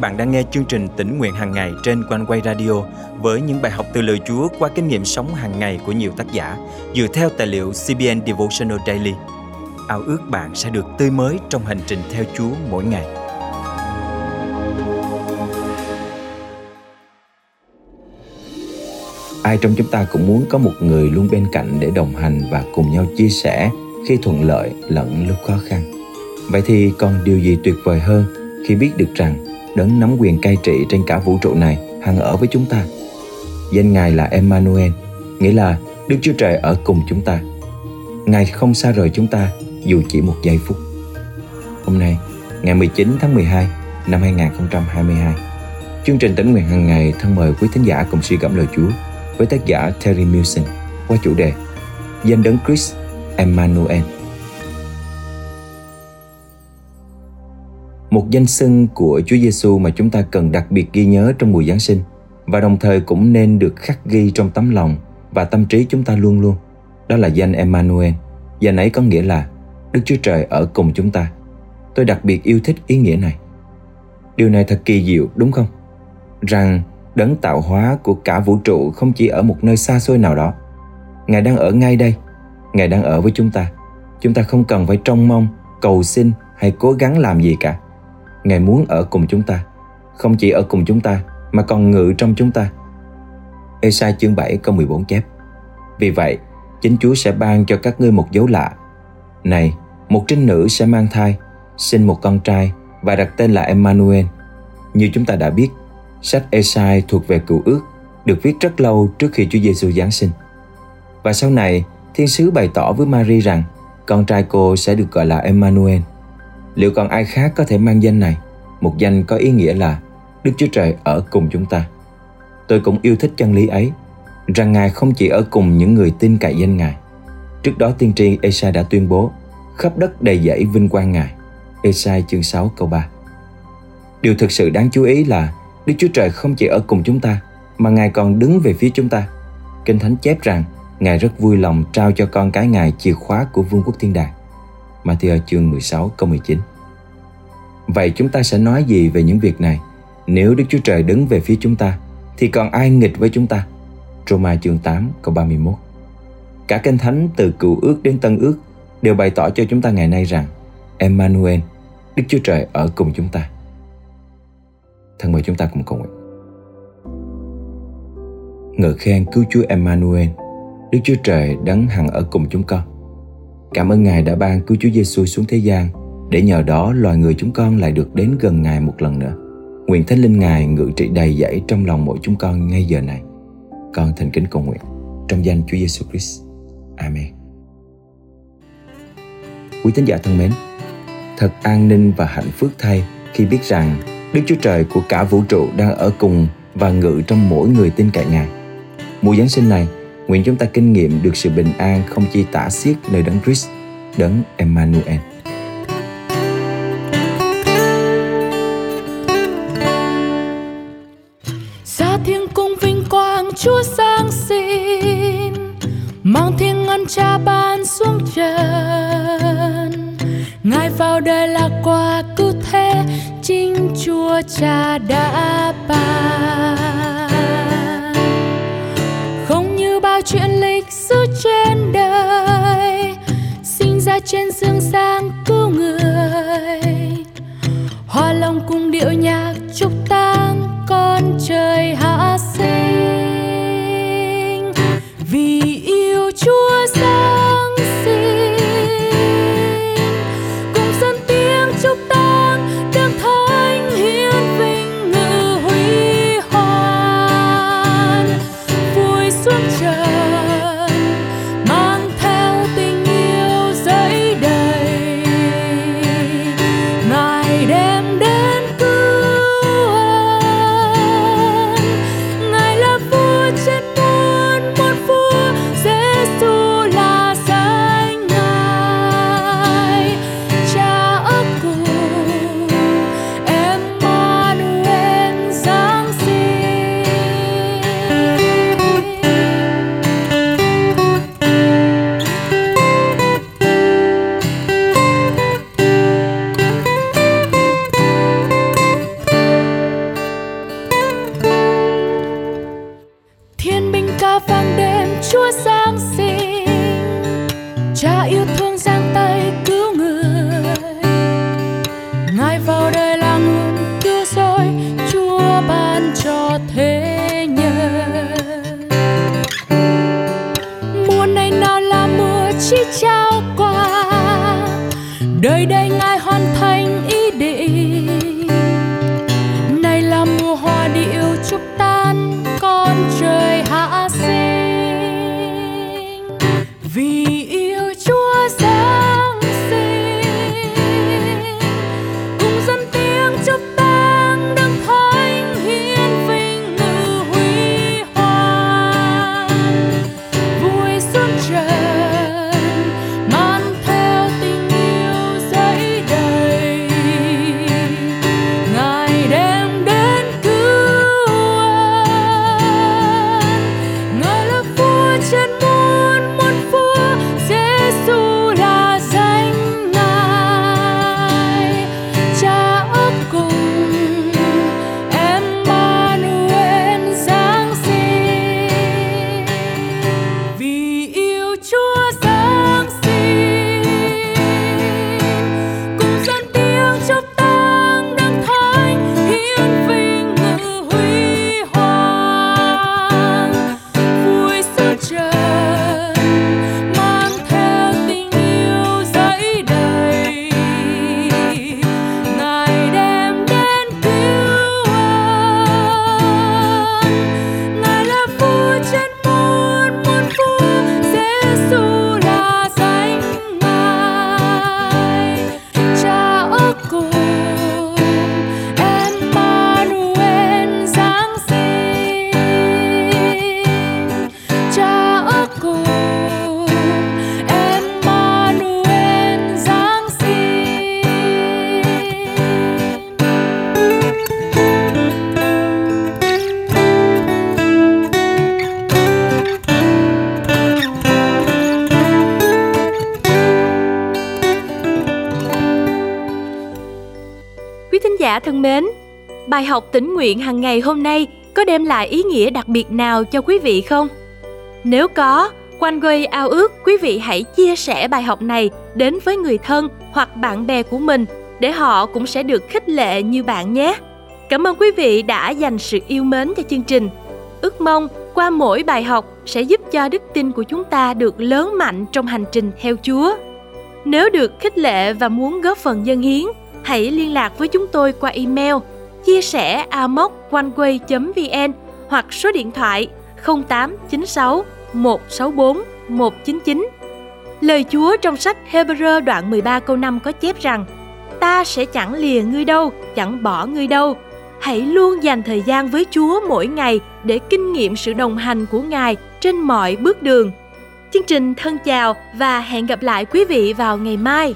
bạn đang nghe chương trình tỉnh nguyện hàng ngày trên quanh quay radio với những bài học từ lời Chúa qua kinh nghiệm sống hàng ngày của nhiều tác giả dựa theo tài liệu CBN Devotional Daily. Ao ước bạn sẽ được tươi mới trong hành trình theo Chúa mỗi ngày. Ai trong chúng ta cũng muốn có một người luôn bên cạnh để đồng hành và cùng nhau chia sẻ khi thuận lợi lẫn lúc khó khăn. Vậy thì còn điều gì tuyệt vời hơn khi biết được rằng đấng nắm quyền cai trị trên cả vũ trụ này hằng ở với chúng ta. Danh Ngài là Emmanuel, nghĩa là Đức Chúa Trời ở cùng chúng ta. Ngài không xa rời chúng ta dù chỉ một giây phút. Hôm nay, ngày 19 tháng 12 năm 2022, chương trình tỉnh nguyện hàng ngày thân mời quý thính giả cùng suy gẫm lời Chúa với tác giả Terry Milson qua chủ đề Danh đấng Chris Emmanuel. Một danh xưng của Chúa Giêsu mà chúng ta cần đặc biệt ghi nhớ trong mùa Giáng sinh và đồng thời cũng nên được khắc ghi trong tấm lòng và tâm trí chúng ta luôn luôn. Đó là danh Emmanuel. Danh ấy có nghĩa là Đức Chúa Trời ở cùng chúng ta. Tôi đặc biệt yêu thích ý nghĩa này. Điều này thật kỳ diệu đúng không? Rằng đấng tạo hóa của cả vũ trụ không chỉ ở một nơi xa xôi nào đó. Ngài đang ở ngay đây. Ngài đang ở với chúng ta. Chúng ta không cần phải trông mong, cầu xin hay cố gắng làm gì cả Ngài muốn ở cùng chúng ta, không chỉ ở cùng chúng ta mà còn ngự trong chúng ta. Esai chương 7 câu 14 chép. Vì vậy, chính Chúa sẽ ban cho các ngươi một dấu lạ. Này, một trinh nữ sẽ mang thai, sinh một con trai và đặt tên là Emmanuel. Như chúng ta đã biết, sách Esai thuộc về cựu ước, được viết rất lâu trước khi Chúa Giêsu giáng sinh. Và sau này, thiên sứ bày tỏ với Mary rằng con trai cô sẽ được gọi là Emmanuel – liệu còn ai khác có thể mang danh này? Một danh có ý nghĩa là đức chúa trời ở cùng chúng ta. Tôi cũng yêu thích chân lý ấy, rằng ngài không chỉ ở cùng những người tin cậy danh ngài. Trước đó tiên tri Esai đã tuyên bố, khắp đất đầy dẫy vinh quang ngài. Esai chương 6 câu 3 Điều thực sự đáng chú ý là Đức Chúa Trời không chỉ ở cùng chúng ta, mà Ngài còn đứng về phía chúng ta. Kinh Thánh chép rằng Ngài rất vui lòng trao cho con cái Ngài chìa khóa của vương quốc thiên đàng. Matthew chương 16 câu 19 Vậy chúng ta sẽ nói gì về những việc này? Nếu Đức Chúa Trời đứng về phía chúng ta, thì còn ai nghịch với chúng ta? Roma chương 8 câu 31 Cả Kinh Thánh từ cựu ước đến tân ước đều bày tỏ cho chúng ta ngày nay rằng Emmanuel, Đức Chúa Trời ở cùng chúng ta. Thân mời chúng ta cùng cầu nguyện. Ngợi khen cứu Chúa Emmanuel, Đức Chúa Trời đấng hằng ở cùng chúng con. Cảm ơn Ngài đã ban cứu Chúa Giêsu xuống thế gian để nhờ đó loài người chúng con lại được đến gần Ngài một lần nữa. Nguyện Thánh Linh Ngài ngự trị đầy dẫy trong lòng mỗi chúng con ngay giờ này. Con thành kính cầu nguyện trong danh Chúa Giêsu Christ. Amen. Quý tín giả thân mến, thật an ninh và hạnh phúc thay khi biết rằng Đức Chúa Trời của cả vũ trụ đang ở cùng và ngự trong mỗi người tin cậy Ngài. Mùa Giáng sinh này, nguyện chúng ta kinh nghiệm được sự bình an không chi tả xiết nơi đấng Christ, đấng Emmanuel. Sa thiên cùng vinh quang Chúa sáng sinh mang thiên ngân cha ban xuống trần ngài vào đời là quà cứu thế chính Chúa Cha đã ban trên dương sang cứu người. should giả thân mến, bài học tỉnh nguyện hàng ngày hôm nay có đem lại ý nghĩa đặc biệt nào cho quý vị không? Nếu có, Quanh Quay ao ước quý vị hãy chia sẻ bài học này đến với người thân hoặc bạn bè của mình để họ cũng sẽ được khích lệ như bạn nhé. Cảm ơn quý vị đã dành sự yêu mến cho chương trình. Ước mong qua mỗi bài học sẽ giúp cho đức tin của chúng ta được lớn mạnh trong hành trình theo Chúa. Nếu được khích lệ và muốn góp phần dân hiến, hãy liên lạc với chúng tôi qua email chia sẻ amoconeway.vn hoặc số điện thoại 0896 164 199. Lời Chúa trong sách Hebrew đoạn 13 câu 5 có chép rằng Ta sẽ chẳng lìa ngươi đâu, chẳng bỏ ngươi đâu. Hãy luôn dành thời gian với Chúa mỗi ngày để kinh nghiệm sự đồng hành của Ngài trên mọi bước đường. Chương trình thân chào và hẹn gặp lại quý vị vào ngày mai.